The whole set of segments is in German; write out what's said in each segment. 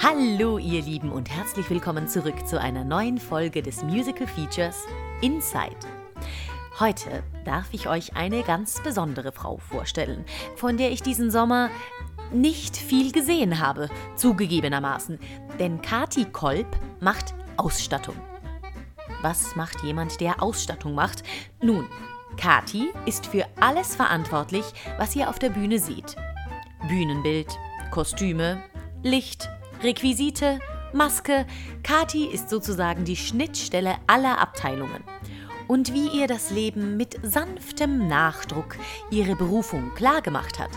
Hallo ihr Lieben und herzlich willkommen zurück zu einer neuen Folge des Musical Features Inside. Heute darf ich euch eine ganz besondere Frau vorstellen, von der ich diesen Sommer nicht viel gesehen habe, zugegebenermaßen. Denn Kati Kolb macht Ausstattung. Was macht jemand, der Ausstattung macht? Nun, Kati ist für alles verantwortlich, was ihr auf der Bühne seht. Bühnenbild, Kostüme, Licht, Requisite, Maske. Kati ist sozusagen die Schnittstelle aller Abteilungen. Und wie ihr das Leben mit sanftem Nachdruck ihre Berufung klargemacht hat,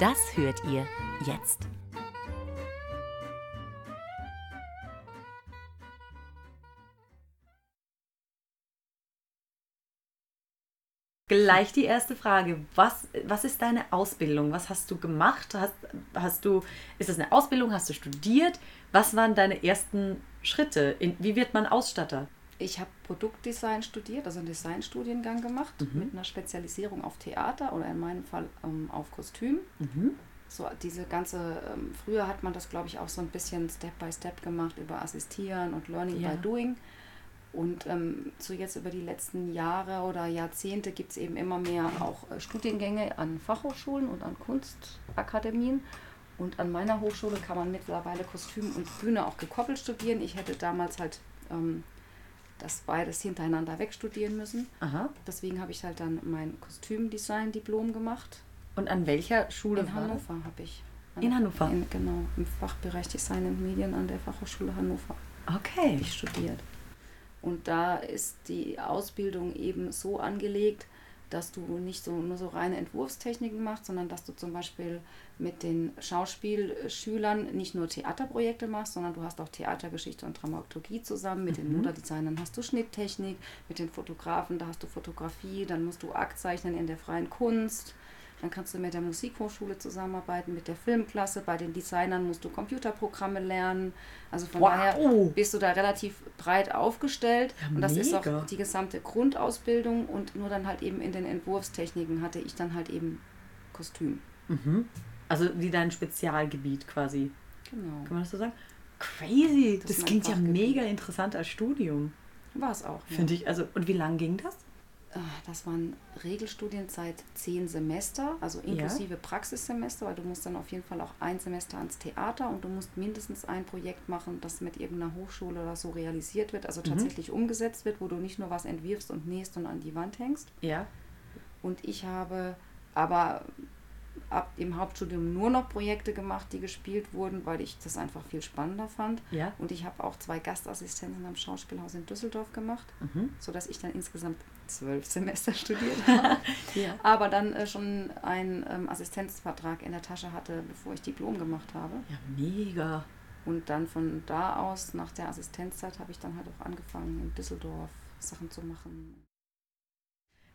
das hört ihr jetzt. Gleich die erste Frage. Was, was ist deine Ausbildung? Was hast du gemacht? Hast, hast du, ist das eine Ausbildung? Hast du studiert? Was waren deine ersten Schritte? In, wie wird man Ausstatter? Ich habe Produktdesign studiert, also einen Designstudiengang gemacht Mhm. mit einer Spezialisierung auf Theater oder in meinem Fall ähm, auf Kostüm. Mhm. So diese ganze, ähm, früher hat man das glaube ich auch so ein bisschen Step by Step gemacht über Assistieren und Learning Ja. by Doing. Und ähm, so jetzt über die letzten Jahre oder Jahrzehnte gibt es eben immer mehr auch äh, Studiengänge an Fachhochschulen und an Kunstakademien. Und an meiner Hochschule kann man mittlerweile Kostüm und Bühne auch gekoppelt studieren. Ich hätte damals halt ähm, das beides hintereinander wegstudieren müssen. Aha. Deswegen habe ich halt dann mein Kostümdesign-Diplom gemacht. Und an welcher Schule In? Hannover habe ich. In Hannover? In, genau, im Fachbereich Design und Medien an der Fachhochschule Hannover Okay. habe ich studiert. Und da ist die Ausbildung eben so angelegt, dass du nicht so, nur so reine Entwurfstechniken machst, sondern dass du zum Beispiel mit den Schauspielschülern nicht nur Theaterprojekte machst, sondern du hast auch Theatergeschichte und Dramaturgie zusammen. Mit den Mhm. Moderdesignern hast du Schnitttechnik, mit den Fotografen, da hast du Fotografie, dann musst du Akt zeichnen in der freien Kunst. Dann kannst du mit der Musikhochschule zusammenarbeiten, mit der Filmklasse. Bei den Designern musst du Computerprogramme lernen. Also von Wow. daher bist du da relativ breit aufgestellt. Ja, und das ist mega. auch die gesamte Grundausbildung. Und nur dann halt eben in den Entwurfstechniken hatte ich dann halt eben Kostüm. Mhm. Also wie dein Spezialgebiet quasi. Genau. Kann man das so sagen? Crazy. Das Das, ist klingt ja mega interessant als Studium. War es auch. Ja. Finde ich. Also, und wie lang ging das? Ah, Das waren Regelstudienzeit zehn Semester, also Ja. inklusive Praxissemester, weil du musst dann auf jeden Fall auch ein Semester ans Theater und du musst mindestens ein Projekt machen, das mit irgendeiner Hochschule oder so realisiert wird, also Mhm. tatsächlich umgesetzt wird, wo du nicht nur was entwirfst und nähst und an die Wand hängst. Ja. Und ich habe aber ab dem Hauptstudium nur noch Projekte gemacht, die gespielt wurden, weil ich das einfach viel spannender fand. Ja. Und ich habe auch zwei Gastassistenzen am Schauspielhaus in Düsseldorf gemacht, Mhm. sodass ich dann insgesamt zwölf Semester studiert habe. Ja. aber dann äh, schon einen ähm, Assistenzvertrag in der Tasche hatte, bevor ich Diplom gemacht habe. Ja, mega. Und dann von da aus, nach der Assistenzzeit, habe ich dann halt auch angefangen, in Düsseldorf Sachen zu machen.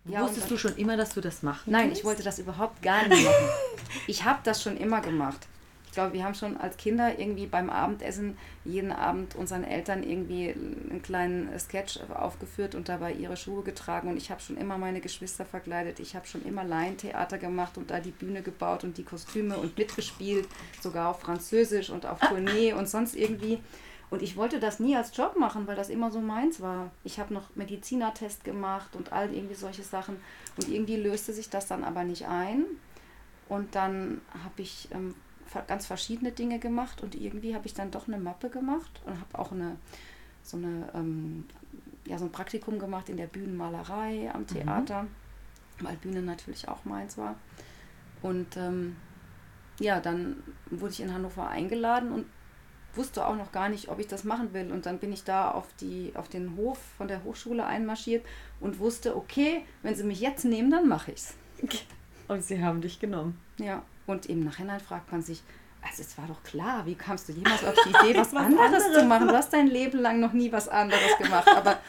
Ja, Wusstest du schon immer, dass du das machen Nein, willst? ich wollte das überhaupt gar nicht machen. Ich habe das schon immer gemacht. Ich glaube, wir haben schon als Kinder irgendwie beim Abendessen jeden Abend unseren Eltern irgendwie einen kleinen Sketch aufgeführt und dabei ihre Schuhe getragen. Und ich habe schon immer meine Geschwister verkleidet. Ich habe schon immer Laientheater gemacht und da die Bühne gebaut und die Kostüme und mitgespielt, sogar auf Französisch und auf Tournee und sonst irgendwie. Und ich wollte das nie als Job machen, weil das immer so meins war. Ich habe noch Medizinertest gemacht und all irgendwie solche Sachen. Und irgendwie löste sich das dann aber nicht ein. Und dann habe ich ähm, ganz verschiedene Dinge gemacht und irgendwie habe ich dann doch eine Mappe gemacht und habe auch eine so eine ähm, ja so ein Praktikum gemacht in der Bühnenmalerei am Theater, weil Bühne natürlich auch meins war. Und ähm, ja, dann wurde ich in Hannover eingeladen und wusste auch noch gar nicht, ob ich das machen will. Und dann bin ich da auf, die, auf den Hof von der Hochschule einmarschiert und wusste, okay, wenn sie mich jetzt nehmen, dann mache ich's. Und sie haben dich genommen. Ja, und im Nachhinein fragt man sich, also es war doch klar, wie kamst du jemals auf die Idee, was, Was anderes, anderes zu machen? Du hast dein Leben lang noch nie was anderes gemacht. Aber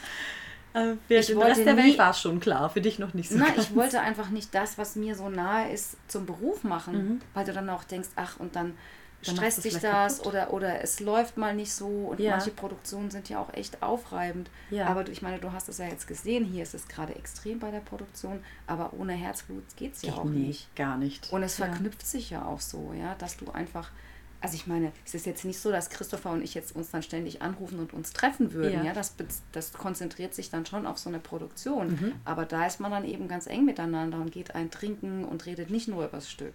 Äh, für Ich den wollte Rest der nie- Welt war es schon klar, für dich noch nicht so na, ganz. ich wollte einfach nicht das, was mir so nahe ist, zum Beruf machen. Mhm. Weil du dann auch denkst, ach, und dann stresst dich das kaputt. oder, oder es läuft mal nicht so. Und Ja. manche Produktionen sind ja auch echt aufreibend. Ja. Aber du, ich meine, du hast es ja jetzt gesehen, hier ist es gerade extrem bei der Produktion, aber ohne Herzblut geht es ja Geht auch nicht, nicht. gar nicht. Und es Ja. verknüpft sich ja auch so, ja, dass du einfach also ich meine, es ist jetzt nicht so, dass Christopher und ich jetzt uns dann ständig anrufen und uns treffen würden. Ja, Ja. das, das konzentriert sich dann schon auf so eine Produktion. Mhm. Aber da ist man dann eben ganz eng miteinander und geht ein trinken und redet nicht nur über das Stück.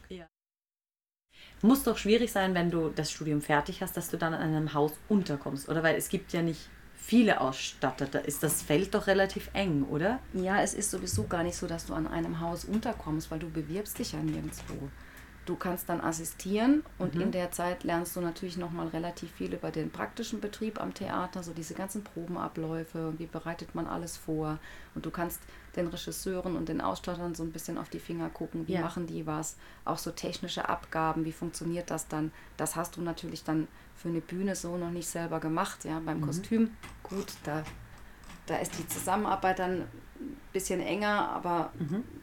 Muss doch schwierig sein, wenn du das Studium fertig hast, dass du dann in einem Haus unterkommst, oder? Weil es gibt ja nicht viele Ausstatter. Da ist das Feld doch relativ eng, oder? Ja, es ist sowieso gar nicht so, dass du an einem Haus unterkommst, weil du bewirbst dich ja nirgendwo. Du kannst dann assistieren und in der Zeit lernst du natürlich nochmal relativ viel über den praktischen Betrieb am Theater, so diese ganzen Probenabläufe und wie bereitet man alles vor. Und du kannst den Regisseuren und den Ausstattern so ein bisschen auf die Finger gucken, wie Ja. machen die was, auch so technische Abgaben, wie funktioniert das dann. Das hast du natürlich dann für eine Bühne so noch nicht selber gemacht, ja, beim Kostüm. Gut, da da ist die Zusammenarbeit dann ein bisschen enger, aber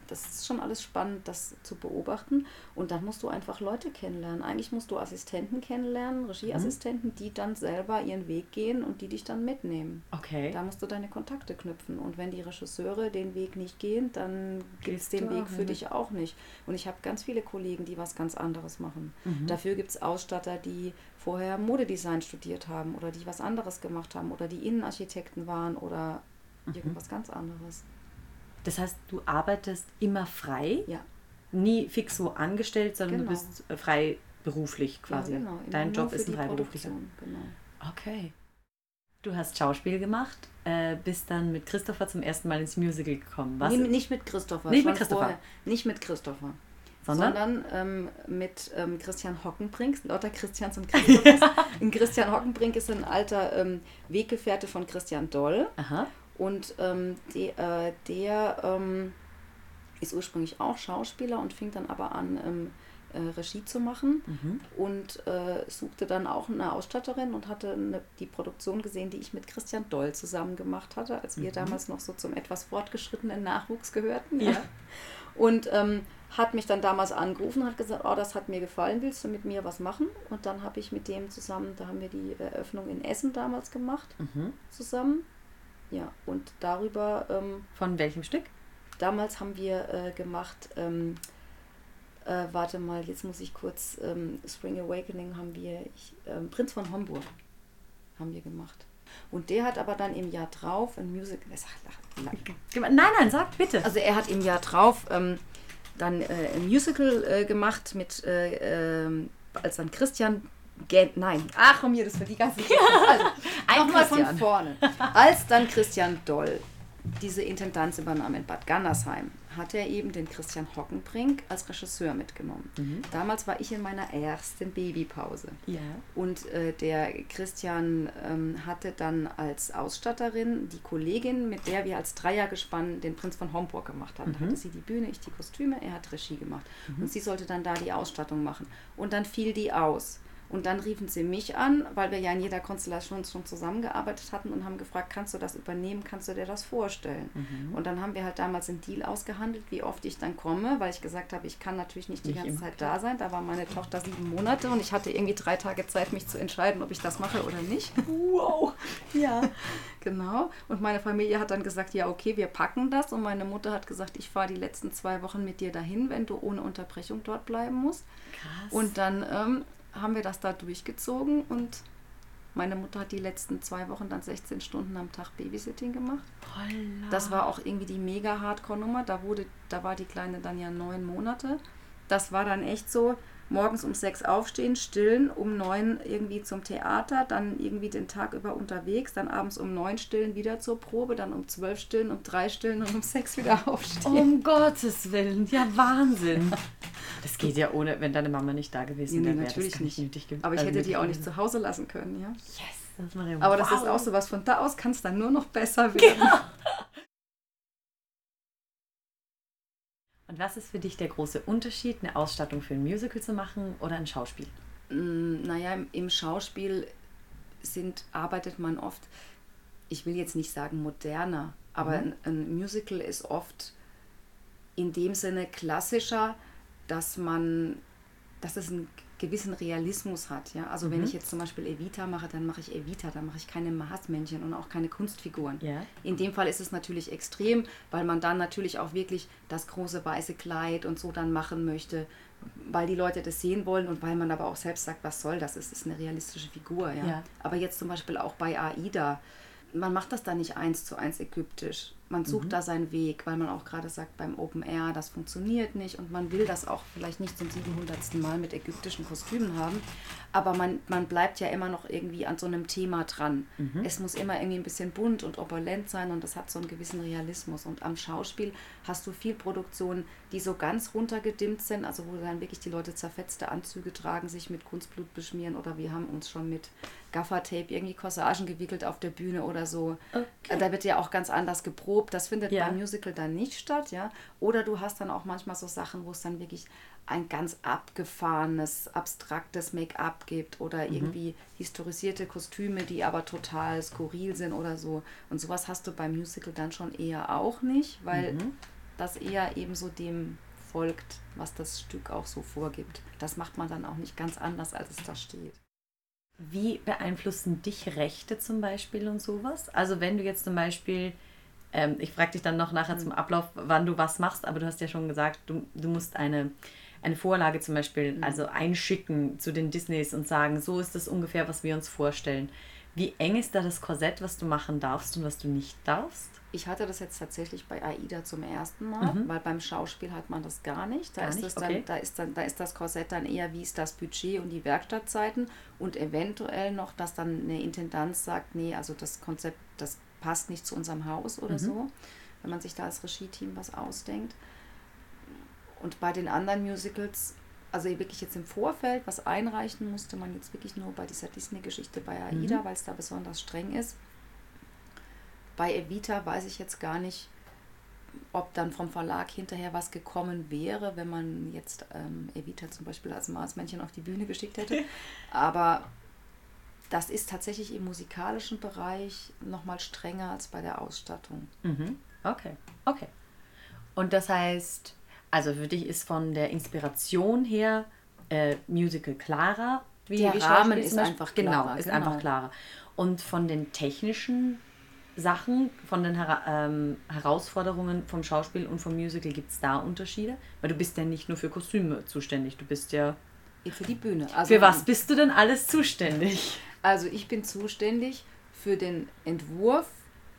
das ist schon alles spannend, das zu beobachten. Und dann musst du einfach Leute kennenlernen. Eigentlich musst du Assistenten kennenlernen, Regieassistenten, die dann selber ihren Weg gehen und die dich dann mitnehmen. Okay. Da musst du deine Kontakte knüpfen. Und wenn die Regisseure den Weg nicht gehen, dann gibt es den Weg für nicht. dich auch nicht. Und ich habe ganz viele Kollegen, die was ganz anderes machen. Dafür gibt es Ausstatter, die vorher Modedesign studiert haben oder die was anderes gemacht haben oder die Innenarchitekten waren oder irgendwas ganz anderes. Das heißt, du arbeitest immer frei, Ja. nie fix so angestellt, sondern Genau. du bist äh, frei beruflich quasi. Ja, genau. Dein Job ist ein freiberuflicher. Genau. Okay. Du hast Schauspiel gemacht, äh, bist dann mit Christopher zum ersten Mal ins Musical gekommen. Was? Nee, nicht mit Christopher. Nicht mit Christopher. Vorher. Nicht mit Christopher. Sondern? Sondern, ähm, mit ähm, Christian Hockenbrink, lauter Christians und Christophers. Christian Hockenbrink ist ein alter ähm, Weggefährte von Christian Doll. Aha. Und ähm, die, äh, der ähm, ist ursprünglich auch Schauspieler und fing dann aber an, ähm, äh, Regie zu machen Mhm. und äh, suchte dann auch eine Ausstatterin und hatte eine, die Produktion gesehen, die ich mit Christian Doll zusammen gemacht hatte, als wir damals noch so zum etwas fortgeschrittenen Nachwuchs gehörten. Ja. Und ähm, hat mich dann damals angerufen, hat gesagt, oh, das hat mir gefallen, willst du mit mir was machen? Und dann habe ich mit dem zusammen, da haben wir die Eröffnung in Essen damals gemacht, Mhm. zusammen. Ja, und darüber, ähm, Von welchem Stück? damals haben wir äh, gemacht, ähm, äh, warte mal, jetzt muss ich kurz, ähm, Spring Awakening haben wir, ich, ähm, Prinz von Homburg haben wir gemacht. Und der hat aber dann im Jahr drauf ein Musical, das Nein, nein, sag bitte. also er hat im Jahr drauf ähm, dann äh, ein Musical äh, gemacht mit, äh, ähm, als dann Christian Gen nein, ach komm hier, das für die ganze Also, Ein nochmal von vorne. Als dann Christian Doll diese Intendanz übernahm in Bad Gandersheim, hat er eben den Christian Hockenbrink als Regisseur mitgenommen. Damals war ich in meiner ersten Babypause. ja. Und äh, der Christian ähm, hatte dann als Ausstatterin die Kollegin, mit der wir als Dreiergespann den Prinz von Homburg gemacht haben. Da hatte sie die Bühne, ich die Kostüme, er hat Regie gemacht. Und sie sollte dann da die Ausstattung machen. Und dann fiel die aus. Und dann riefen sie mich an, weil wir ja in jeder Konstellation schon zusammengearbeitet hatten und haben gefragt, kannst du das übernehmen, kannst du dir das vorstellen? Und dann haben wir halt damals einen Deal ausgehandelt, wie oft ich dann komme, weil ich gesagt habe, ich kann natürlich nicht die Nicht ganze Zeit da sein. Da war meine Tochter sieben Monate und ich hatte irgendwie drei Tage Zeit, mich zu entscheiden, ob ich das mache oder nicht. Wow. Ja. Genau. Und meine Familie hat dann gesagt, ja, okay, wir packen das. Und meine Mutter hat gesagt, ich fahre die letzten zwei Wochen mit dir dahin, wenn du ohne Unterbrechung dort bleiben musst. Krass. Und dann ähm, haben wir das da durchgezogen und meine Mutter hat die letzten zwei Wochen dann 16 Stunden am Tag Babysitting gemacht. Holla. Das war auch irgendwie die mega Hardcore-Nummer. Da, wurde, da war die Kleine dann ja neun Monate. Das war dann echt so, morgens um sechs aufstehen, stillen, um neun irgendwie zum Theater, dann irgendwie den Tag über unterwegs, dann abends um neun stillen wieder zur Probe, dann um zwölf stillen, um drei stillen und um sechs wieder aufstehen. Um Gottes Willen, ja Wahnsinn. Das geht ja ohne, wenn deine Mama nicht da gewesen Nee, wäre. nee, natürlich gar nicht. gewesen. Aber ich Also hätte die auch nicht zu Hause lassen können, ja. Yes, das ja Aber das ist wow. auch so was, von da aus kann es dann nur noch besser werden. Und was ist für dich der große Unterschied, eine Ausstattung für ein Musical zu machen oder ein Schauspiel? Mm, Naja, im, Schauspiel sind, arbeitet man oft, ich will jetzt nicht sagen moderner, aber ein, ein Musical ist oft in dem Sinne klassischer, dass man, dass es ein gewissen Realismus hat. Ja? Also mhm. wenn ich jetzt zum Beispiel Evita mache, dann mache ich Evita, dann mache ich keine Maßmännchen und auch keine Kunstfiguren. Ja. In dem Fall ist es natürlich extrem, weil man dann natürlich auch wirklich das große weiße Kleid und so dann machen möchte, weil die Leute das sehen wollen und weil man aber auch selbst sagt, was soll das? Es ist eine realistische Figur. Ja? ja. Aber jetzt zum Beispiel auch bei AIDA, man macht das da nicht eins zu eins ägyptisch man sucht mhm. da seinen Weg, weil man auch gerade sagt, beim Open Air, das funktioniert nicht und man will das auch vielleicht nicht zum 700. Mal mit ägyptischen Kostümen haben, aber man, man bleibt ja immer noch irgendwie an so einem Thema dran. Mhm. Es muss immer irgendwie ein bisschen bunt und opulent sein und das hat so einen gewissen Realismus. Und am Schauspiel hast du viel Produktionen, die so ganz runtergedimmt sind, also wo dann wirklich die Leute zerfetzte Anzüge tragen, sich mit Kunstblut beschmieren oder wir haben uns schon mit Gaffertape irgendwie Corsagen gewickelt auf der Bühne oder so. Okay. Da wird ja auch ganz anders geprobt das findet ja. beim Musical dann nicht statt, ja. Oder du hast dann auch manchmal so Sachen, wo es dann wirklich ein ganz abgefahrenes, abstraktes Make-up gibt oder mhm. irgendwie historisierte Kostüme, die aber total skurril sind oder so. Und sowas hast du beim Musical dann schon eher auch nicht, weil mhm. Das eher eben so dem folgt, was das Stück auch so vorgibt. Das macht man dann auch nicht ganz anders, als es da steht. Wie beeinflussen dich Rechte zum Beispiel und sowas? Also wenn du jetzt zum Beispiel ähm, ich frage dich dann noch nachher zum mhm. Ablauf, wann du was machst, aber du hast ja schon gesagt, du, du musst eine, eine Vorlage zum Beispiel mhm. also einschicken zu den Disneys und sagen, so ist das ungefähr, was wir uns vorstellen. Wie eng ist da das Korsett, was du machen darfst und was du nicht darfst? Ich hatte das jetzt tatsächlich bei AIDA zum ersten Mal, mhm. weil beim Schauspiel hat man das gar nicht. Da, gar ist nicht? Dann, okay. da, ist dann, da ist das Korsett dann eher, wie ist das Budget und die Werkstattzeiten und eventuell noch, dass dann eine Intendanz sagt, nee, also das Konzept, das passt nicht zu unserem Haus oder mhm. so, wenn man sich da als Regie-Team was ausdenkt. Und bei den anderen Musicals, also wirklich jetzt im Vorfeld was einreichen musste man jetzt wirklich nur bei dieser Disney-Geschichte bei AIDA, mhm. weil es da besonders streng ist. Bei Evita weiß ich jetzt gar nicht, ob dann vom Verlag hinterher was gekommen wäre, wenn man jetzt ähm, Evita zum Beispiel als Marsmännchen auf die Bühne geschickt hätte. Aber das ist tatsächlich im musikalischen Bereich nochmal strenger als bei der Ausstattung. Mhm. Okay, okay. Und das heißt, also für dich ist von der Inspiration her äh, Musical klarer. Wie der Rahmen ist einfach genau, klarer. Genau, ist genau. einfach klarer. Und von den technischen Sachen, von den Her ähm, Herausforderungen vom Schauspiel und vom Musical, gibt es da Unterschiede? Weil du bist ja nicht nur für Kostüme zuständig, du bist ja... Für die Bühne. Also für was bist du denn alles zuständig? Also ich bin zuständig für den Entwurf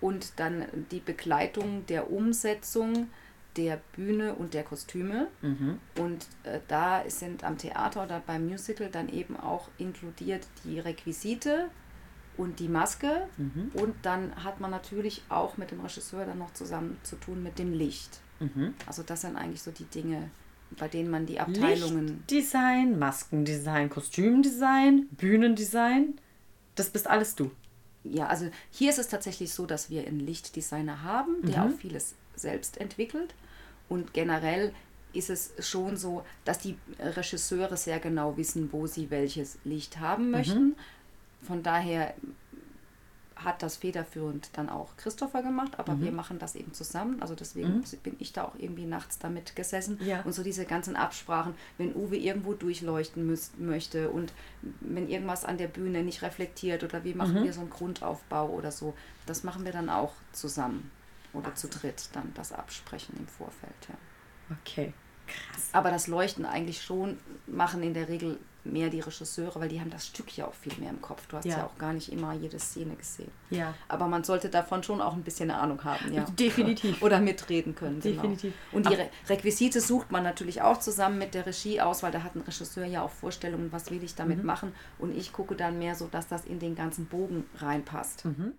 und dann die Begleitung der Umsetzung der Bühne und der Kostüme. Mhm. Und äh, da sind am Theater oder beim Musical dann eben auch inkludiert die Requisite und die Maske. Mhm. Und dann hat man natürlich auch mit dem Regisseur dann noch zusammen zu tun mit dem Licht. Mhm. Also das sind eigentlich so die Dinge, bei denen man die Abteilungen. Lichtdesign, Maskendesign, Kostümdesign, Bühnendesign. Das bist alles du. Ja, also hier ist es tatsächlich so, dass wir einen Lichtdesigner haben, der mhm. auch vieles selbst entwickelt. Und generell ist es schon so, dass die Regisseure sehr genau wissen, wo sie welches Licht haben möchten. Mhm. Von daher hat das federführend dann auch Christopher gemacht, aber mhm. wir machen das eben zusammen. Also deswegen mhm. bin ich da auch irgendwie nachts damit gesessen. Ja. Und so diese ganzen Absprachen, wenn Uwe irgendwo durchleuchten müsst, möchte und wenn irgendwas an der Bühne nicht reflektiert oder wie machen mhm. wir so einen Grundaufbau oder so, das machen wir dann auch zusammen oder zu dritt dann das absprechen im Vorfeld. Ja. Okay. Krass. Aber das Leuchten eigentlich schon machen in der Regel mehr die Regisseure, weil die haben das Stück ja auch viel mehr im Kopf. Du hast ja, ja auch gar nicht immer jede Szene gesehen. Ja. Aber man sollte davon schon auch ein bisschen eine Ahnung haben. Ja. Definitiv. Oder mitreden können. Genau. Definitiv. Genau. Und die Re Requisite sucht man natürlich auch zusammen mit der Regie aus, weil da hat ein Regisseur ja auch Vorstellungen, was will ich damit mhm. machen. Und ich gucke dann mehr so, dass das in den ganzen Bogen reinpasst. Mhm.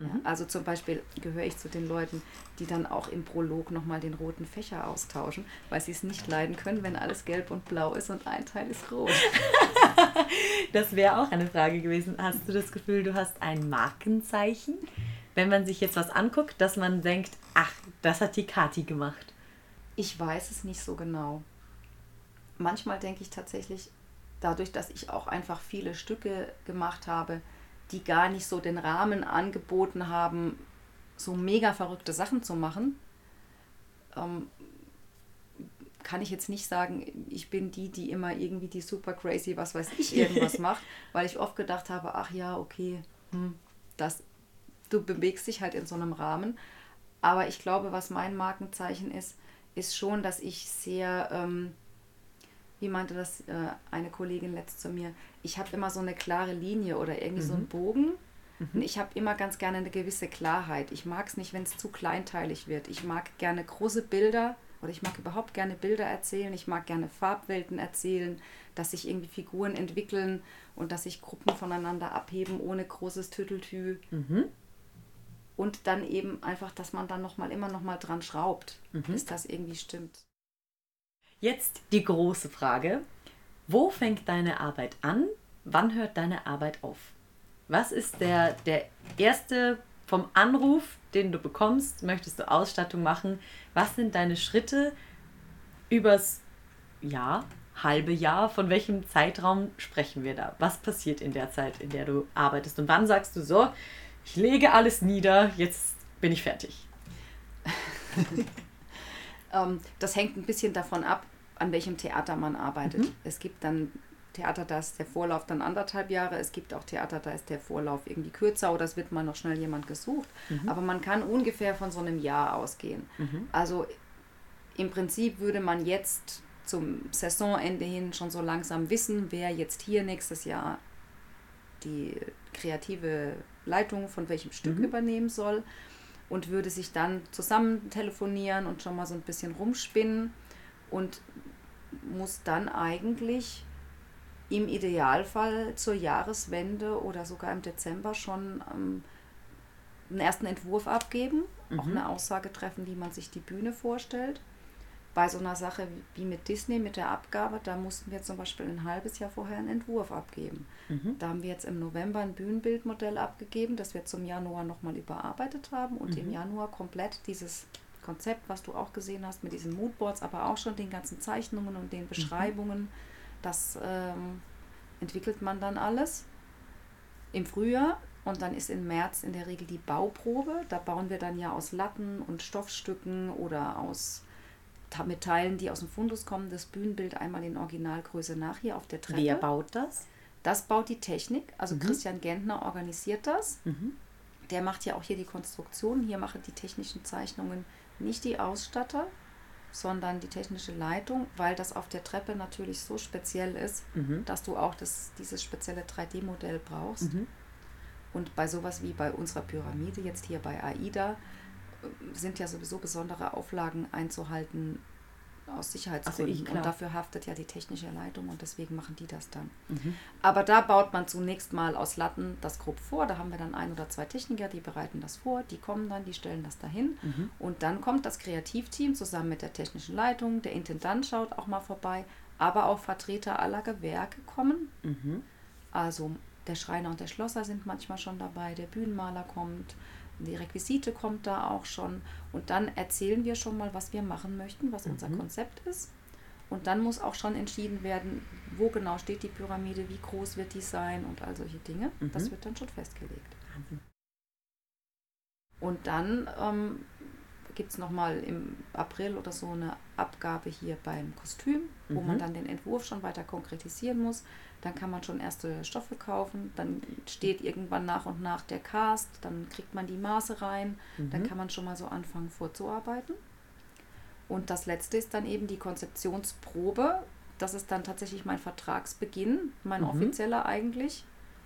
Mhm. also zum Beispiel gehöre ich zu den Leuten, die dann auch im Prolog nochmal den roten Fächer austauschen, weil sie es nicht leiden können, wenn alles gelb und blau ist und ein Teil ist rot. das wäre auch eine Frage gewesen. Hast du das Gefühl, du hast ein Markenzeichen, wenn man sich jetzt was anguckt, dass man denkt, ach, das hat die Kati gemacht? Ich weiß es nicht so genau. Manchmal denke ich tatsächlich, dadurch, dass ich auch einfach viele Stücke gemacht habe, die gar nicht so den Rahmen angeboten haben, so mega verrückte Sachen zu machen, ähm, kann ich jetzt nicht sagen, ich bin die, die immer irgendwie die super crazy, was weiß ich, irgendwas macht, weil ich oft gedacht habe, ach ja, okay, hm, das, du bewegst dich halt in so einem Rahmen. Aber ich glaube, was mein Markenzeichen ist, ist schon, dass ich sehr, ähm, wie meinte das äh, eine Kollegin letzt zu mir, ich habe immer so eine klare Linie oder irgendwie mhm. so einen mhm. Bogen. Mhm. Und ich habe immer ganz gerne eine gewisse Klarheit. Ich mag es nicht, wenn es zu kleinteilig wird. Ich mag gerne große Bilder oder ich mag überhaupt gerne Bilder erzählen. Ich mag gerne Farbwelten erzählen, dass sich irgendwie Figuren entwickeln und dass sich Gruppen voneinander abheben ohne großes Tütteltü. Mhm und dann eben einfach, dass man dann noch mal immer noch mal dran schraubt, mhm. bis das irgendwie stimmt. Jetzt die große Frage: Wo fängt deine Arbeit an? Wann hört deine Arbeit auf? Was ist der, der erste vom Anruf, den du bekommst? Möchtest du Ausstattung machen? Was sind deine Schritte übers Jahr, halbe Jahr? Von welchem Zeitraum sprechen wir da? Was passiert in der Zeit, in der du arbeitest? Und wann sagst du so, ich lege alles nieder, jetzt bin ich fertig. ähm, das hängt ein bisschen davon ab, an welchem Theater man arbeitet. Mhm. Es gibt dann Theater, da ist der Vorlauf dann anderthalb Jahre. Es gibt auch Theater, da ist der Vorlauf irgendwie kürzer oder es wird mal noch schnell jemand gesucht. Mhm. Aber man kann ungefähr von so einem Jahr ausgehen. Mhm. Also im Prinzip würde man jetzt zum Saisonende hin schon so langsam wissen, wer jetzt hier nächstes Jahr die kreative Leitung von welchem Stück mhm. übernehmen soll und würde sich dann zusammen telefonieren und schon mal so ein bisschen rumspinnen und muss dann eigentlich im Idealfall zur Jahreswende oder sogar im Dezember schon ähm, einen ersten Entwurf abgeben, mhm. auch eine Aussage treffen, wie man sich die Bühne vorstellt bei so einer Sache wie mit Disney, mit der Abgabe, da mussten wir zum Beispiel ein halbes Jahr vorher einen Entwurf abgeben. Mhm. Da haben wir jetzt im November ein Bühnenbildmodell abgegeben, das wir zum Januar nochmal überarbeitet haben und mhm. im Januar komplett dieses Konzept, was du auch gesehen hast, mit diesen Moodboards, aber auch schon den ganzen Zeichnungen und den mhm. Beschreibungen, mhm. das ähm, entwickelt man dann alles im Frühjahr. Und dann ist im März in der Regel die Bauprobe. Da bauen wir dann ja aus Latten und Stoffstücken oder aus mit Teilen, die aus dem Fundus kommen, das Bühnenbild einmal in Originalgröße nach hier auf der Treppe. Wer baut das? Das baut die Technik. Also mhm. Christian Gentner organisiert das. Mhm. Der macht ja auch hier die Konstruktion. Hier machen die technischen Zeichnungen nicht die Ausstatter, sondern die technische Leitung, weil das auf der Treppe natürlich so speziell ist, mhm. dass du auch das, dieses spezielle 3D-Modell brauchst. Mhm. Und bei sowas wie bei unserer Pyramide, jetzt hier bei AIDA, sind ja sowieso besondere Auflagen einzuhalten aus Sicherheitsgründen. So, und dafür haftet ja die technische Leitung und deswegen machen die das dann. Mhm. Aber da baut man zunächst mal aus Latten das grob vor. Da haben wir dann ein oder zwei Techniker, die bereiten das vor, die kommen dann, die stellen das dahin. Mhm. Und dann kommt das Kreativteam zusammen mit der technischen Leitung, der Intendant schaut auch mal vorbei, aber auch Vertreter aller Gewerke kommen. Mhm. Also der Schreiner und der Schlosser sind manchmal schon dabei, der Bühnenmaler kommt, die Requisite kommt da auch schon. Und dann erzählen wir schon mal, was wir machen möchten, was mhm. unser Konzept ist. Und dann muss auch schon entschieden werden, wo genau steht die Pyramide, wie groß wird die sein und all solche Dinge. Mhm. Das wird dann schon festgelegt. Und dann ähm, gibt es nochmal im April oder so eine Abgabe hier beim Kostüm, wo mhm. man dann den Entwurf schon weiter konkretisieren muss. Dann kann man schon erste Stoffe kaufen. Dann steht irgendwann nach und nach der Cast. Dann kriegt man die Maße rein. Mhm. Dann kann man schon mal so anfangen vorzuarbeiten. Und das letzte ist dann eben die Konzeptionsprobe. Das ist dann tatsächlich mein Vertragsbeginn, mein mhm. offizieller eigentlich.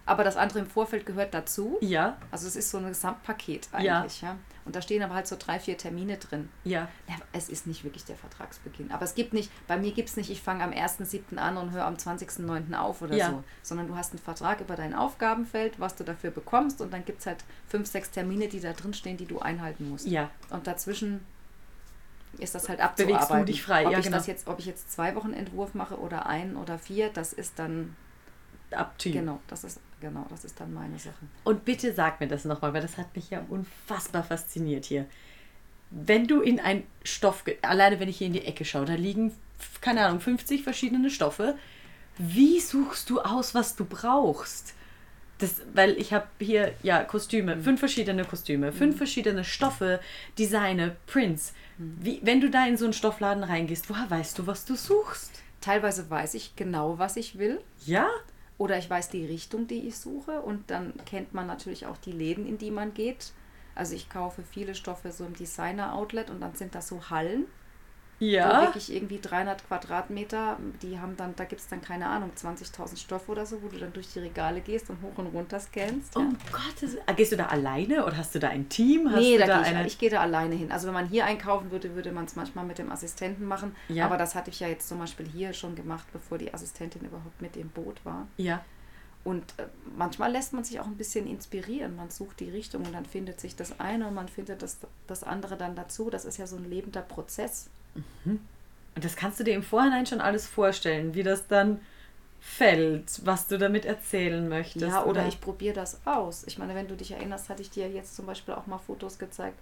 Aber das andere im Vorfeld gehört dazu. Ja. Also es ist so ein Gesamtpaket eigentlich. Ja. ja. Und da stehen aber halt so drei, vier Termine drin. Ja. ja es ist nicht wirklich der Vertragsbeginn. Aber es gibt nicht, bei mir gibt es nicht, ich fange am 1.7. an und höre am 20.9. auf oder ja. so. Sondern du hast einen Vertrag über dein Aufgabenfeld, was du dafür bekommst und dann gibt es halt fünf, sechs Termine, die da drin stehen, die du einhalten musst. Ja. Und dazwischen ist das halt abzuarbeiten. Bewegst du dich frei, ob ja, ich genau. das jetzt, Ob ich jetzt zwei Wochen Entwurf mache oder ein oder vier, das ist dann up to you. Genau, das ist, genau, das ist dann meine Sache. Und bitte sag mir das nochmal, weil das hat mich ja unfassbar fasziniert hier. Wenn du in ein Stoff, alleine wenn ich hier in die Ecke schaue, da liegen, keine Ahnung, 50 verschiedene Stoffe. Wie suchst du aus, was du brauchst? Das, weil ich habe hier ja Kostüme, Mhm. fünf verschiedene Kostüme, fünf verschiedene Stoffe, Designer, Prints. Mhm. Wie, wenn du da in so einen Stoffladen reingehst, woher weißt du, was du suchst? Teilweise weiß ich genau, was ich will. Ja? Oder ich weiß die Richtung, die ich suche. Und dann kennt man natürlich auch die Läden, in die man geht. Also ich kaufe viele Stoffe so im Designer-Outlet und dann sind das so Hallen, wo Ja. wirklich irgendwie 300 Quadratmeter, die haben dann, da gibt es dann keine Ahnung, 20.000 Stoffe oder so, wo du dann durch die Regale gehst und hoch und runter scannst. Ja. Um Gottes Willen. Ah, Gehst du da alleine oder hast du da ein Team? Hast Nee, da da gehe ich, eine... ich gehe da alleine hin. Also wenn man hier einkaufen würde, würde man es manchmal mit dem Assistenten machen. Ja. Aber das hatte ich ja jetzt zum Beispiel hier schon gemacht, bevor die Assistentin überhaupt mit im Boot war. Ja. Und äh, manchmal lässt man sich auch ein bisschen inspirieren. Man sucht die Richtung und dann findet sich das eine und man findet das, das andere dann dazu. Das ist ja so ein lebender Prozess. Und das kannst du dir im Vorhinein schon alles vorstellen, wie das dann fällt, was du damit erzählen möchtest. ja, oder, ich probiere das aus. Ich meine, wenn du dich erinnerst, hatte ich dir jetzt zum Beispiel auch mal Fotos gezeigt,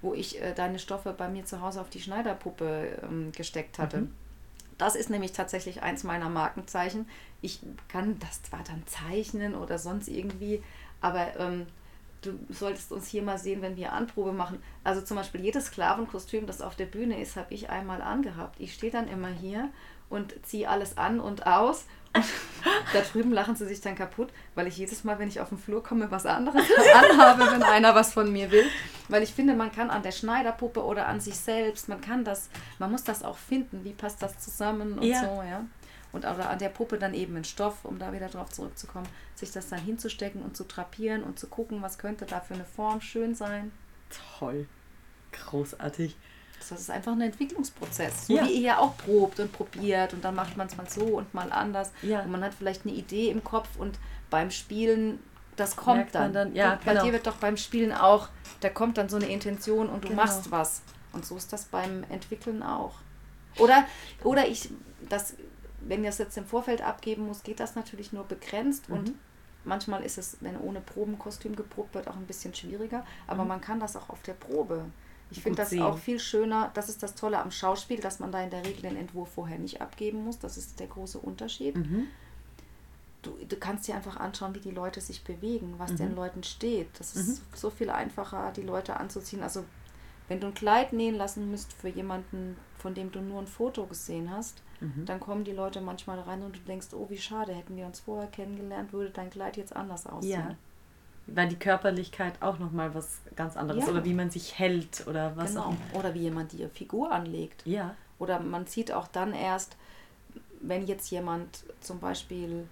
wo ich äh, deine Stoffe bei mir zu Hause auf die Schneiderpuppe ähm, gesteckt hatte. Mhm. Das ist nämlich tatsächlich eins meiner Markenzeichen. Ich kann das zwar dann zeichnen oder sonst irgendwie, aber ähm, du solltest uns hier mal sehen, wenn wir Anprobe machen. Also zum Beispiel jedes Sklavenkostüm, das auf der Bühne ist, habe ich einmal angehabt. Ich stehe dann immer hier und ziehe alles an und aus. Und da drüben lachen sie sich dann kaputt, weil ich jedes Mal, wenn ich auf den Flur komme, was anderes anhabe, wenn einer was von mir will. Weil ich finde, man kann an der Schneiderpuppe oder an sich selbst, man kann das, man muss das auch finden, wie passt das zusammen und Ja. so, ja. Und oder an der Puppe dann eben in Stoff, um da wieder drauf zurückzukommen, sich das dann hinzustecken und zu drapieren und zu gucken, was könnte da für eine Form schön sein. Toll. Großartig. Das ist einfach ein Entwicklungsprozess. So Ja. wie ihr ja auch probt und probiert und dann macht man es mal so und mal anders. Ja. Und man hat vielleicht eine Idee im Kopf und beim Spielen, das kommt Merkt dann. dann, ja, Und bei genau. dir wird doch beim Spielen auch, da kommt dann so eine Intention und du Genau. machst was. Und so ist das beim Entwickeln auch. Oder, oder ich, das, wenn ihr es jetzt im Vorfeld abgeben muss, geht das natürlich nur begrenzt und Mhm. manchmal ist es, wenn ohne Probenkostüm geprobt wird, auch ein bisschen schwieriger. Aber Mhm. man kann das auch auf der Probe. Ich finde das sehen. auch viel schöner. Das ist das Tolle am Schauspiel, dass man da in der Regel den Entwurf vorher nicht abgeben muss. Das ist der große Unterschied. Mhm. Du, du kannst dir einfach anschauen, wie die Leute sich bewegen, was Mhm. den Leuten steht. Das ist so viel einfacher, die Leute anzuziehen. Also wenn du ein Kleid nähen lassen müsst für jemanden, von dem du nur ein Foto gesehen hast, Mhm. dann kommen die Leute manchmal rein und du denkst, oh wie schade, hätten wir uns vorher kennengelernt, würde dein Kleid jetzt anders aussehen. Ja. Weil die Körperlichkeit auch nochmal was ganz anderes Ja. oder wie man sich hält oder was genau. auch. Oder wie jemand die Figur anlegt. Ja. Oder man sieht auch dann erst, wenn jetzt jemand zum Beispiel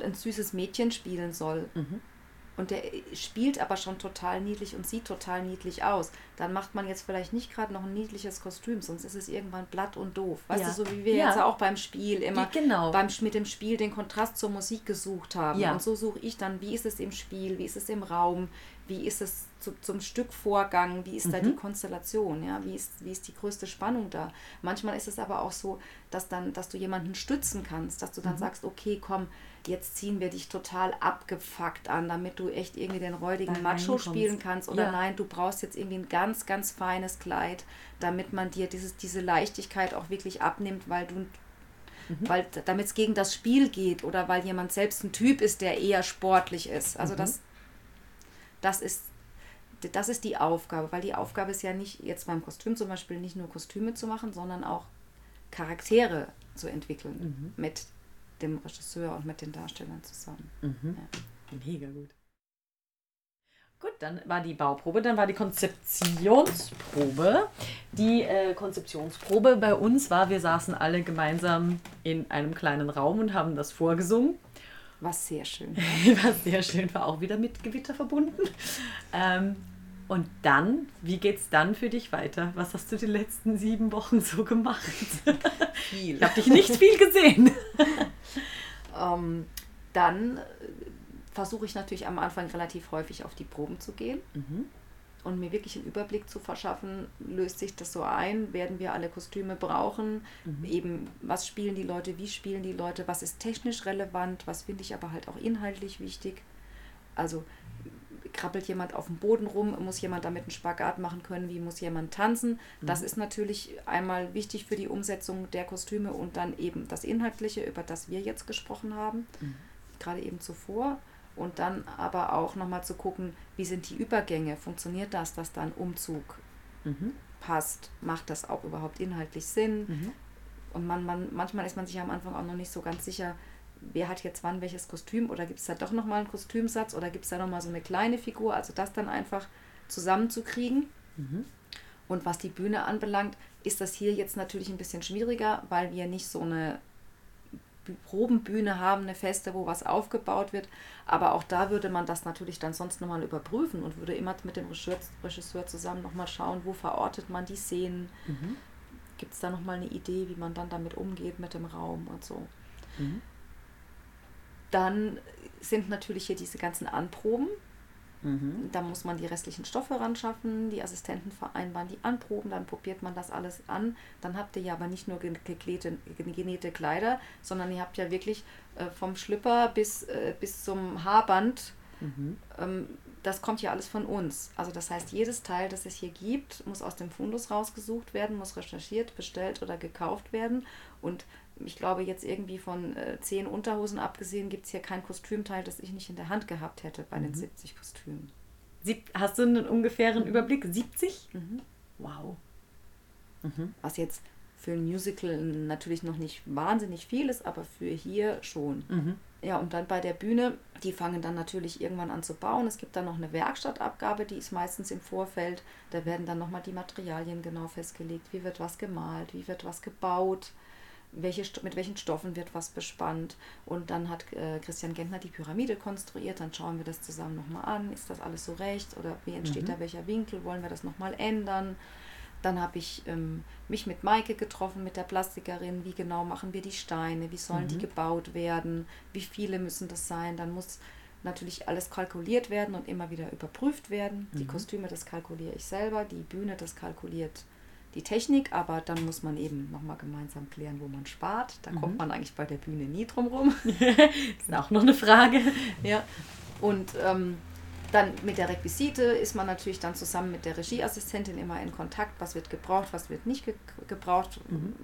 ein süßes Mädchen spielen soll Mhm. Und der spielt aber schon total niedlich und sieht total niedlich aus, dann macht man jetzt vielleicht nicht gerade noch ein niedliches Kostüm, sonst ist es irgendwann platt und doof. Weißt Ja. du, so wie wir Ja. jetzt auch beim Spiel immer genau. beim, mit dem Spiel den Kontrast zur Musik gesucht haben. Ja. Und so suche ich dann, wie ist es im Spiel, wie ist es im Raum, wie ist es zu, zum Stückvorgang, wie ist da Mhm. die Konstellation, ja, wie ist, wie ist die größte Spannung da. Manchmal ist es aber auch so, dass dann, dass du jemanden stützen kannst, dass du Mhm. dann sagst, okay, komm, jetzt ziehen wir dich total abgefuckt an, damit du echt irgendwie den räudigen Da Macho spielen kannst. Oder Ja. nein, du brauchst jetzt irgendwie ein ganz, ganz feines Kleid, damit man dir dieses, diese Leichtigkeit auch wirklich abnimmt, weil du weil damit es gegen das Spiel geht oder weil jemand selbst ein Typ ist, der eher sportlich ist. Also Mhm. das, das ist das ist die Aufgabe, weil die Aufgabe ist ja nicht jetzt beim Kostüm zum Beispiel nicht nur Kostüme zu machen, sondern auch Charaktere zu entwickeln Mhm. mit dem Regisseur und mit den Darstellern zusammen. Mhm. Mega gut. Gut, dann war die Bauprobe, dann war die Konzeptionsprobe. Die äh, Konzeptionsprobe bei uns war, wir saßen alle gemeinsam in einem kleinen Raum und haben das vorgesungen. Was sehr schön. war sehr schön, war auch wieder mit Gewitter verbunden. Ähm, und dann, wie geht's dann für dich weiter? Was hast du die letzten sieben Wochen so gemacht? Viel. Ich habe dich nicht viel gesehen. Ähm, dann äh, versuche ich natürlich am Anfang relativ häufig auf die Proben zu gehen Mhm. und mir wirklich einen Überblick zu verschaffen, löst sich das so ein, werden wir alle Kostüme brauchen, eben was spielen die Leute, wie spielen die Leute, was ist technisch relevant, was finde ich aber halt auch inhaltlich wichtig. Also krabbelt jemand auf dem Boden rum, muss jemand damit einen Spagat machen können, wie muss jemand tanzen. Das ist natürlich einmal wichtig für die Umsetzung der Kostüme und dann eben das Inhaltliche, über das wir jetzt gesprochen haben. gerade eben zuvor. Und dann aber auch nochmal zu gucken, wie sind die Übergänge? Funktioniert das, dass da ein Umzug mhm. passt? Macht das auch überhaupt inhaltlich Sinn? Mhm. Und man, man, manchmal ist man sich am Anfang auch noch nicht so ganz sicher, wer hat jetzt wann welches Kostüm oder gibt es da doch nochmal einen Kostümsatz oder gibt es da nochmal so eine kleine Figur? Also das dann einfach zusammenzukriegen. Mhm. Und was die Bühne anbelangt, ist das hier jetzt natürlich ein bisschen schwieriger, weil wir nicht so eine Probenbühne haben, eine feste, wo was aufgebaut wird. Aber auch da würde man das natürlich dann sonst nochmal überprüfen und würde immer mit dem Regisseur zusammen nochmal schauen, wo verortet man die Szenen. Mhm. Gibt es da nochmal eine Idee, wie man dann damit umgeht mit dem Raum und so. Mhm. Dann sind natürlich hier diese ganzen Anproben. Mhm. Da muss man die restlichen Stoffe ran schaffen, die Assistenten vereinbaren die Anproben, dann probiert man das alles an. Dann habt ihr ja aber nicht nur geklete, genähte Kleider, sondern ihr habt ja wirklich äh, vom Schlüpper bis, äh, bis zum Haarband. Mhm. Ähm, das kommt ja alles von uns. Also das heißt, jedes Teil, das es hier gibt, muss aus dem Fundus rausgesucht werden, muss recherchiert, bestellt oder gekauft werden. Und ich glaube, jetzt irgendwie von äh, zehn Unterhosen abgesehen, gibt es hier kein Kostümteil, das ich nicht in der Hand gehabt hätte bei mhm. den 70 Kostümen. Sieb hast du einen ungefähren mhm. Überblick? 70? Mhm. Wow. Mhm. Was jetzt für ein Musical natürlich noch nicht wahnsinnig viel ist, aber für hier schon. Mhm. Ja, und dann bei der Bühne, die fangen dann natürlich irgendwann an zu bauen. Es gibt dann noch eine Werkstattabgabe, die ist meistens im Vorfeld. Da werden dann nochmal die Materialien genau festgelegt. Wie wird was gemalt, wie wird was gebaut welche, mit welchen Stoffen wird was bespannt. Und dann hat äh, Christian Gentner die Pyramide konstruiert. Dann schauen wir das zusammen nochmal an. Ist das alles so recht? Oder wie entsteht mhm. da welcher Winkel? Wollen wir das nochmal ändern? Dann habe ich ähm, mich mit Maike getroffen, mit der Plastikerin. Wie genau machen wir die Steine? Wie sollen mhm. die gebaut werden? Wie viele müssen das sein? Dann muss natürlich alles kalkuliert werden und immer wieder überprüft werden. Mhm. Die Kostüme, das kalkuliere ich selber. Die Bühne, das kalkuliert die Technik, aber dann muss man eben nochmal gemeinsam klären, wo man spart. Da mhm. kommt man eigentlich bei der Bühne nie drum rum. das ist auch noch eine Frage. Ja. Und ähm, dann mit der Requisite ist man natürlich dann zusammen mit der Regieassistentin immer in Kontakt, was wird gebraucht, was wird nicht ge gebraucht. Mhm.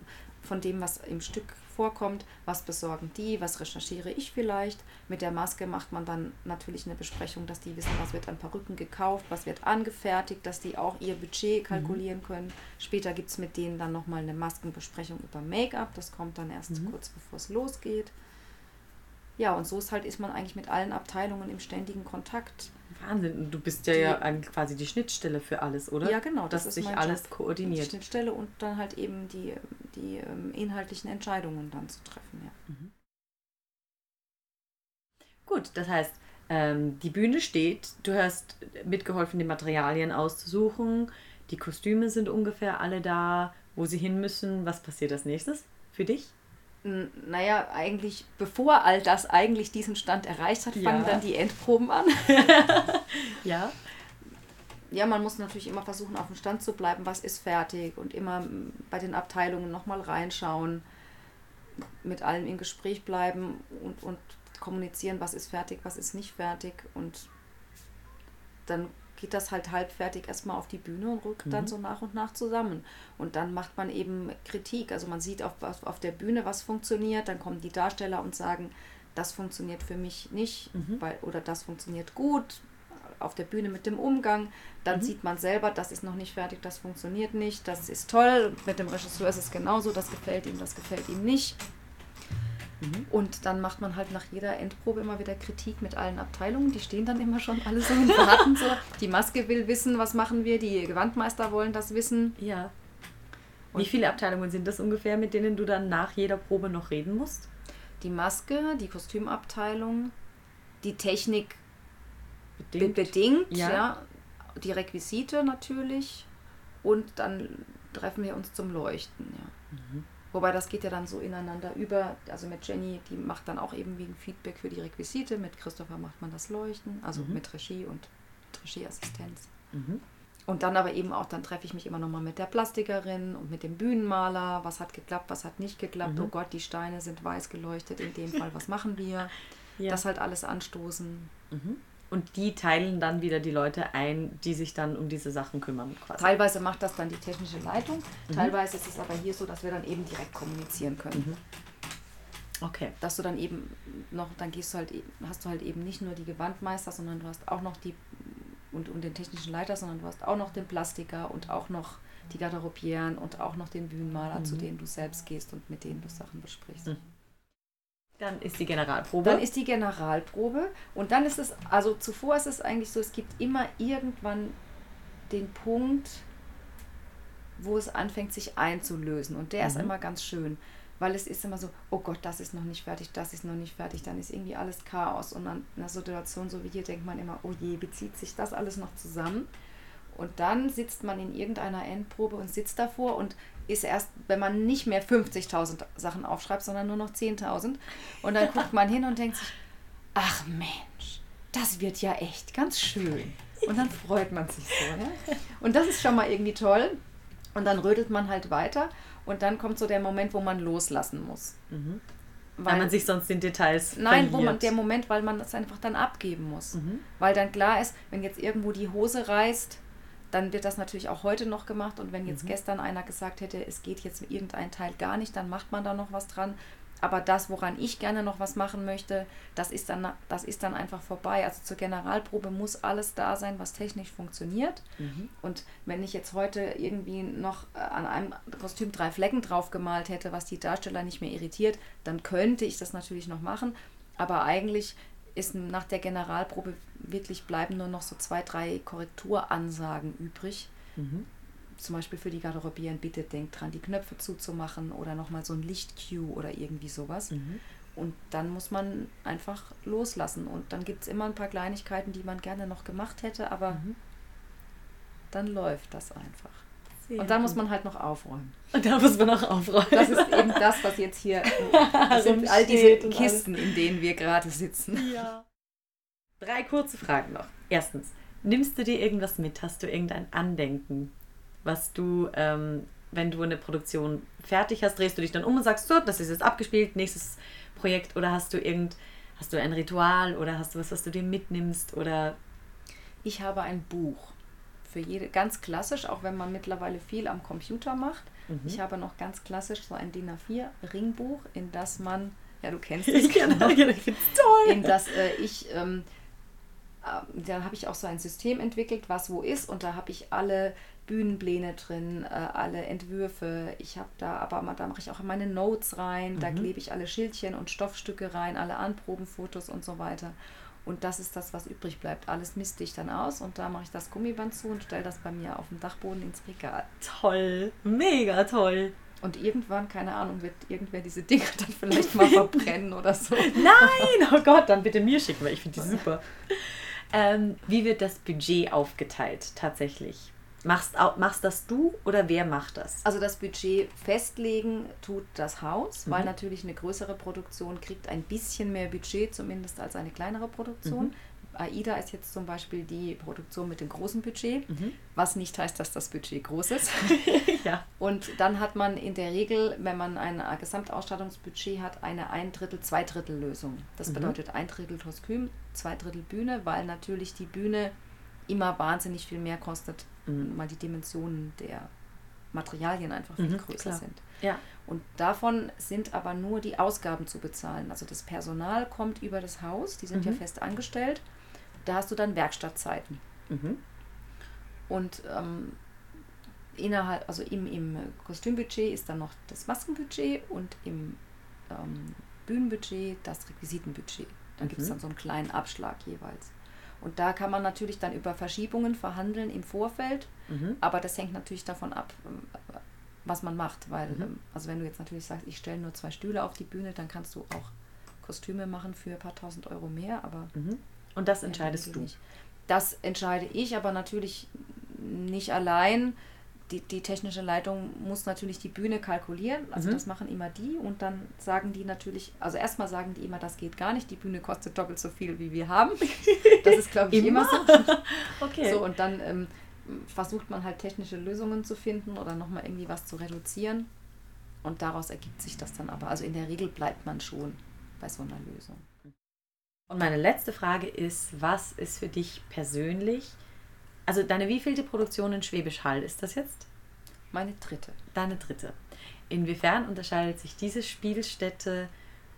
Von dem, was im Stück vorkommt, was besorgen die, was recherchiere ich vielleicht. Mit der Maske macht man dann natürlich eine Besprechung, dass die wissen, was wird an Perücken gekauft, was wird angefertigt, dass die auch ihr Budget mhm. kalkulieren mhm. können. Später gibt es mit denen dann nochmal eine Maskenbesprechung über Make-up, das kommt dann erst mhm. kurz bevor es losgeht. Ja, und so ist halt, ist man eigentlich mit allen Abteilungen im ständigen Kontakt. Wahnsinn, du bist ja, die, ja quasi die Schnittstelle für alles, oder? Ja, genau. Das Dass ist sich alles Job. koordiniert. Die Schnittstelle und dann halt eben die, die ähm, inhaltlichen Entscheidungen dann zu treffen, ja. Mhm. Gut, das heißt, ähm, die Bühne steht, du hast mitgeholfen, die Materialien auszusuchen, die Kostüme sind ungefähr alle da, wo sie hin müssen. Was passiert als nächstes für dich? Naja, eigentlich, bevor all das eigentlich diesen Stand erreicht hat, fangen ja. dann die Endproben an. ja. Ja, man muss natürlich immer versuchen, auf dem Stand zu bleiben, was ist fertig und immer bei den Abteilungen nochmal reinschauen, mit allen in Gespräch bleiben und, und kommunizieren, was ist fertig, was ist nicht fertig und dann geht das halt halbfertig erstmal auf die Bühne und rückt mhm. dann so nach und nach zusammen. Und dann macht man eben Kritik. Also man sieht auf, auf der Bühne, was funktioniert, dann kommen die Darsteller und sagen, das funktioniert für mich nicht mhm. weil, oder das funktioniert gut auf der Bühne mit dem Umgang. Dann mhm. sieht man selber, das ist noch nicht fertig, das funktioniert nicht, das ist toll. Mit dem Regisseur ist es genauso, das gefällt ihm, das gefällt ihm nicht. Mhm. Und dann macht man halt nach jeder Endprobe immer wieder Kritik mit allen Abteilungen. Die stehen dann immer schon alle so und warten so. Die Maske will wissen, was machen wir. Die Gewandmeister wollen das wissen. Ja. Und Wie viele Abteilungen sind das ungefähr, mit denen du dann nach jeder Probe noch reden musst? Die Maske, die Kostümabteilung, die Technik bedingt, be bedingt ja. ja. Die Requisite natürlich. Und dann treffen wir uns zum Leuchten, ja. Mhm. Wobei das geht ja dann so ineinander über. Also mit Jenny, die macht dann auch eben wie ein Feedback für die Requisite. Mit Christopher macht man das Leuchten, also mhm. mit Regie und Regieassistenz. Mhm. Und dann aber eben auch, dann treffe ich mich immer nochmal mit der Plastikerin und mit dem Bühnenmaler. Was hat geklappt, was hat nicht geklappt. Mhm. Oh Gott, die Steine sind weiß geleuchtet. In dem Fall, was machen wir? Ja. Das halt alles anstoßen. Mhm. Und die teilen dann wieder die Leute ein, die sich dann um diese Sachen kümmern. Quasi. Teilweise macht das dann die technische Leitung, mhm. teilweise ist es aber hier so, dass wir dann eben direkt kommunizieren können. Mhm. Okay. Dass du dann eben noch, dann gehst du halt, eben- hast du halt eben nicht nur die Gewandmeister, sondern du hast auch noch die und, und den technischen Leiter, sondern du hast auch noch den Plastiker und auch noch die Garderobieren und auch noch den Bühnenmaler, zu Mhm. denen du selbst gehst und mit denen du Sachen besprichst. Mhm. Dann ist die Generalprobe. Dann ist die Generalprobe und dann ist es, also zuvor ist es eigentlich so, es gibt immer irgendwann den Punkt, wo es anfängt, sich einzulösen. Und der ist Mhm. immer ganz schön, weil es ist immer so, oh Gott, das ist noch nicht fertig, das ist noch nicht fertig, dann ist irgendwie alles Chaos. Und an einer Situation so wie hier denkt man immer, oh je, bezieht sich das alles noch zusammen? Und dann sitzt man in irgendeiner Endprobe und sitzt davor und ist erst, wenn man nicht mehr 50.000 Sachen aufschreibt, sondern nur noch 10.000. Und dann guckt man hin und denkt sich, ach Mensch, das wird ja echt ganz schön. Und dann freut man sich so. Ja? Und das ist schon mal irgendwie toll. Und dann rödelt man halt weiter. Und dann kommt so der Moment, wo man loslassen muss. Mhm. Weil, man sich sonst in Details Nein, wo man verliert. der Moment, weil man es einfach dann abgeben muss. Mhm. Weil dann klar ist, wenn jetzt irgendwo die Hose reißt, dann wird das natürlich auch heute noch gemacht. Und wenn Mhm. jetzt gestern einer gesagt hätte, es geht jetzt irgendein Teil gar nicht, dann macht man da noch was dran. Aber das, woran ich gerne noch was machen möchte, das ist dann, das ist dann einfach vorbei. Also zur Generalprobe muss alles da sein, was technisch funktioniert. Mhm. Und wenn ich jetzt heute irgendwie noch äh, an einem Kostüm drei Flecken drauf gemalt hätte, was die Darsteller nicht mehr irritiert, dann könnte ich das natürlich noch machen. Aber eigentlich ist nach der Generalprobe wirklich bleiben nur noch so zwei, drei Korrekturansagen übrig. Mhm. Zum Beispiel für die Garderobieren, bitte denkt dran, die Knöpfe zuzumachen oder nochmal so ein Licht-Cue oder irgendwie sowas. Mhm. Und dann muss man einfach loslassen. Und dann gibt es immer ein paar Kleinigkeiten, die man gerne noch gemacht hätte, aber Mhm. dann läuft das einfach. Sehr Und dann muss man halt noch aufräumen. Und da muss man auch aufräumen. Das ist eben das, was jetzt hier das sind all diese Kisten, in denen wir gerade sitzen. Ja. Drei kurze Fragen noch. Erstens, nimmst du dir irgendwas mit? Hast du irgendein Andenken, was du, ähm, wenn du eine Produktion fertig hast, drehst du dich dann um und sagst, so, das ist jetzt abgespielt, nächstes Projekt oder hast du irgend, hast du ein Ritual oder hast du was, was du dir mitnimmst oder Ich habe ein Buch für jede, ganz klassisch, auch wenn man mittlerweile viel am Computer macht. Mhm. Ich habe noch ganz klassisch so ein DIN A4 Ringbuch, in das man, ja du kennst es, ich kann ich find's toll. in das äh, ich, ähm, äh, da habe ich auch so ein System entwickelt, was wo ist und da habe ich alle Bühnenpläne drin, äh, alle Entwürfe. Ich habe da, aber mal- da mache ich auch meine Notes rein, da Mhm. klebe ich alle Schildchen und Stoffstücke rein, alle Anprobenfotos und so weiter. Und das ist das, was übrig bleibt. Alles misste ich dann aus und da mache ich das Gummiband zu und stelle das bei mir auf dem Dachboden ins Regal. Toll, mega toll. Und irgendwann, keine Ahnung, wird irgendwer diese Dinger dann vielleicht mal verbrennen oder so. Nein, oh Gott, dann bitte mir schicken, weil ich finde die super. Ähm, wie wird das Budget aufgeteilt tatsächlich? Machst, au- machst das du oder wer macht das? Also das Budget festlegen tut das Haus, weil Mhm. natürlich eine größere Produktion kriegt ein bisschen mehr Budget, zumindest als eine kleinere Produktion. Mhm. AIDA ist jetzt zum Beispiel die Produktion mit dem großen Budget, Mhm. was nicht heißt, dass das Budget groß ist. ja. Und dann hat man in der Regel, wenn man ein Gesamtausstattungsbudget hat, eine ein Drittel, zwei Drittel Lösung. Das Mhm. bedeutet ein Drittel Kostüm, zwei Drittel Bühne, weil natürlich die Bühne immer wahnsinnig viel mehr kostet, Mhm. weil die Dimensionen der Materialien einfach viel Mhm, größer klar. sind. Ja. Und davon sind aber nur die Ausgaben zu bezahlen. Also das Personal kommt über das Haus, die sind ja Mhm. fest angestellt. Da hast du dann Werkstattzeiten. Mhm. Und ähm, innerhalb, also im, im Kostümbudget ist dann noch das Maskenbudget und im ähm, Bühnenbudget das Requisitenbudget. Da gibt es Mhm. dann so einen kleinen Abschlag jeweils. Und da kann man natürlich dann über Verschiebungen verhandeln im Vorfeld, Mhm. aber das hängt natürlich davon ab, was man macht. Weil, Mhm. ähm, also wenn du jetzt natürlich sagst, ich stelle nur zwei Stühle auf die Bühne, dann kannst du auch Kostüme machen für ein paar tausend Euro mehr, aber Mhm. Und das entscheidest du. Nicht. Das entscheide ich, aber natürlich nicht allein. Die, die technische Leitung muss natürlich die Bühne kalkulieren. Also Mhm. das machen immer die und dann sagen die natürlich, also erstmal sagen die immer, das geht gar nicht, die Bühne kostet doppelt so viel, wie wir haben. Das ist, glaube ich, immer, Immer? so. Okay. So, und dann ähm, versucht man halt technische Lösungen zu finden oder nochmal irgendwie was zu reduzieren. Und daraus ergibt sich das dann aber. Also in der Regel bleibt man schon bei so einer Lösung. Und meine letzte Frage ist, was ist für dich persönlich, also deine wievielte Produktion in Schwäbisch Hall ist das jetzt? Meine dritte. Deine dritte. Inwiefern unterscheidet sich diese Spielstätte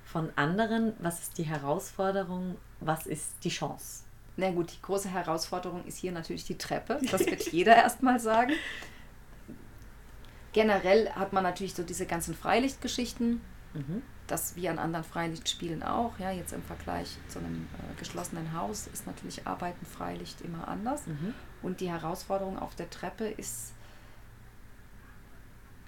von anderen, was ist die Herausforderung, was ist die Chance? Na gut, die große Herausforderung ist hier natürlich die Treppe. Das wird jeder erstmal sagen. Generell hat man natürlich so diese ganzen Freilichtgeschichten. Mhm. Das wie an anderen Freilichtspielen auch. Ja, jetzt im Vergleich zu einem äh, geschlossenen Haus ist natürlich Arbeiten Freilicht immer anders. Mhm. Und die Herausforderung auf der Treppe ist,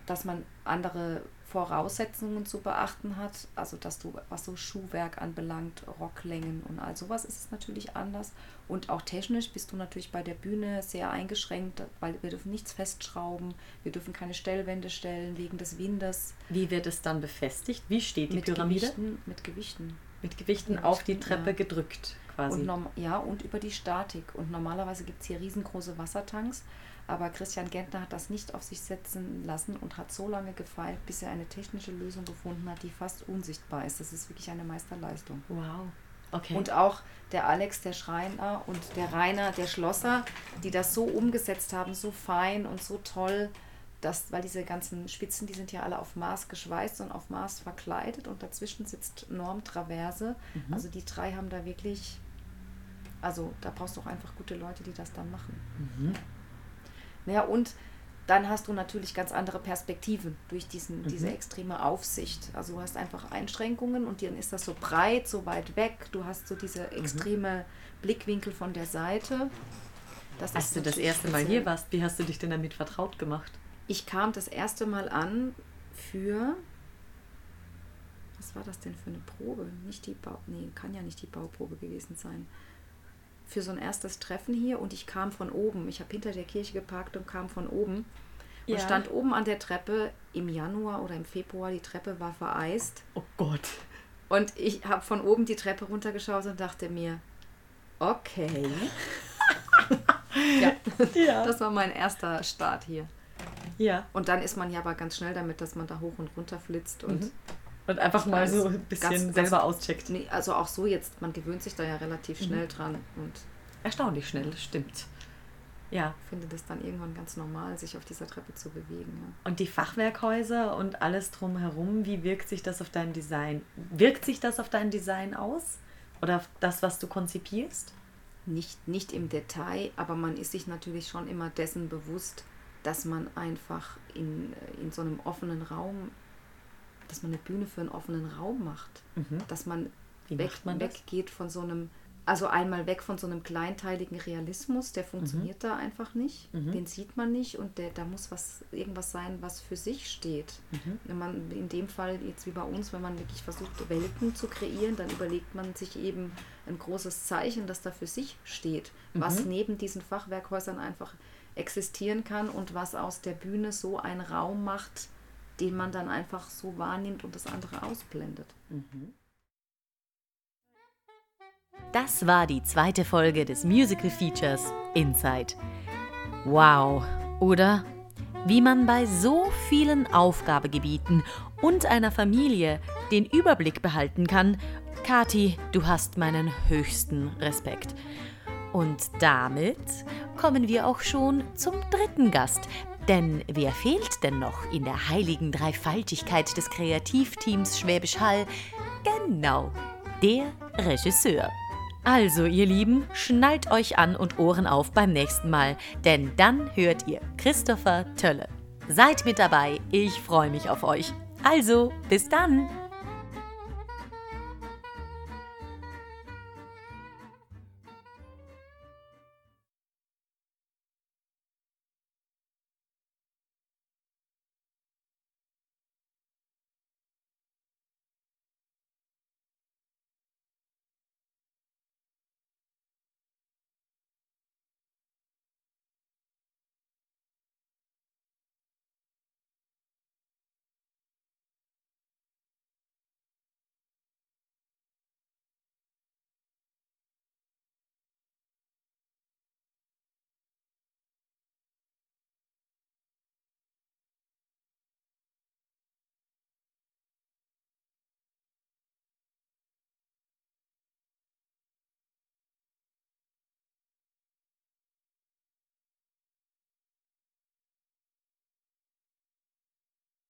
dass man andere Voraussetzungen zu beachten hat. Also dass du, was so Schuhwerk anbelangt, Rocklängen und all sowas ist es natürlich anders. Und auch technisch bist du natürlich bei der Bühne sehr eingeschränkt, weil wir dürfen nichts festschrauben, wir dürfen keine Stellwände stellen wegen des Windes. Wie wird es dann befestigt? Wie steht die mit Pyramide? Gewichten, mit Gewichten. Mit Gewichten auf die Treppe ja. gedrückt quasi. Und ja, und über die Statik. Und normalerweise gibt es hier riesengroße Wassertanks. Aber Christian Gentner hat das nicht auf sich setzen lassen und hat so lange gefeilt, bis er eine technische Lösung gefunden hat, die fast unsichtbar ist. Das ist wirklich eine Meisterleistung. Wow. Okay. Und auch der Alex, der Schreiner und der Rainer, der Schlosser, die das so umgesetzt haben, so fein und so toll, dass, weil diese ganzen Spitzen, die sind ja alle auf Maß geschweißt und auf Maß verkleidet und dazwischen sitzt Norm Traverse. Mhm. Also die drei haben da wirklich, also da brauchst du auch einfach gute Leute, die das dann machen. Mhm. Ja, und dann hast du natürlich ganz andere Perspektiven durch diesen, mhm. diese extreme Aufsicht. Also du hast einfach Einschränkungen und dann ist das so breit, so weit weg. Du hast so diese mhm. extreme mhm. Blickwinkel von der Seite. Das Als du das erste Mal hier warst, wie hast du dich denn damit vertraut gemacht? Ich kam das erste Mal an für. Was war das denn für eine Probe? Nicht die Bau. Nee, kann ja nicht die Bauprobe gewesen sein für so ein erstes Treffen hier und ich kam von oben. Ich habe hinter der Kirche geparkt und kam von oben und ja. stand oben an der Treppe im Januar oder im Februar. Die Treppe war vereist. Oh Gott. Und ich habe von oben die Treppe runtergeschaut und dachte mir, okay. ja. ja, das war mein erster Start hier. Ja. Und dann ist man ja aber ganz schnell damit, dass man da hoch und runter flitzt und mhm. Und einfach mal so ein bisschen ganz, selber ganz, auscheckt. Nee, also auch so jetzt, man gewöhnt sich da ja relativ schnell mhm. dran. Und Erstaunlich schnell, stimmt. Ja. Ich finde das dann irgendwann ganz normal, sich auf dieser Treppe zu bewegen. Ja. Und die Fachwerkhäuser und alles drumherum, wie wirkt sich das auf dein Design? Wirkt sich das auf dein Design aus? Oder auf das, was du konzipierst? Nicht, nicht im Detail, aber man ist sich natürlich schon immer dessen bewusst, dass man einfach in, in so einem offenen Raum dass man eine Bühne für einen offenen Raum macht. Mhm. Dass man, weg, man weggeht von so einem, also einmal weg von so einem kleinteiligen Realismus, der funktioniert mhm. da einfach nicht. Mhm. Den sieht man nicht und der, da muss was, irgendwas sein, was für sich steht. Mhm. Wenn man in dem Fall, jetzt wie bei uns, wenn man wirklich versucht, Welten zu kreieren, dann überlegt man sich eben ein großes Zeichen, das da für sich steht, was mhm. neben diesen Fachwerkhäusern einfach existieren kann und was aus der Bühne so einen Raum macht, den man dann einfach so wahrnimmt und das andere ausblendet. Mhm. Das war die zweite Folge des Musical Features Inside. Wow, oder? Wie man bei so vielen Aufgabegebieten und einer Familie den Überblick behalten kann, Kati, du hast meinen höchsten Respekt. Und damit kommen wir auch schon zum dritten Gast, denn wer fehlt denn noch in der heiligen Dreifaltigkeit des Kreativteams Schwäbisch Hall? Genau, der Regisseur. Also, ihr Lieben, schnallt euch an und Ohren auf beim nächsten Mal, denn dann hört ihr Christopher Tölle. Seid mit dabei, ich freue mich auf euch. Also, bis dann!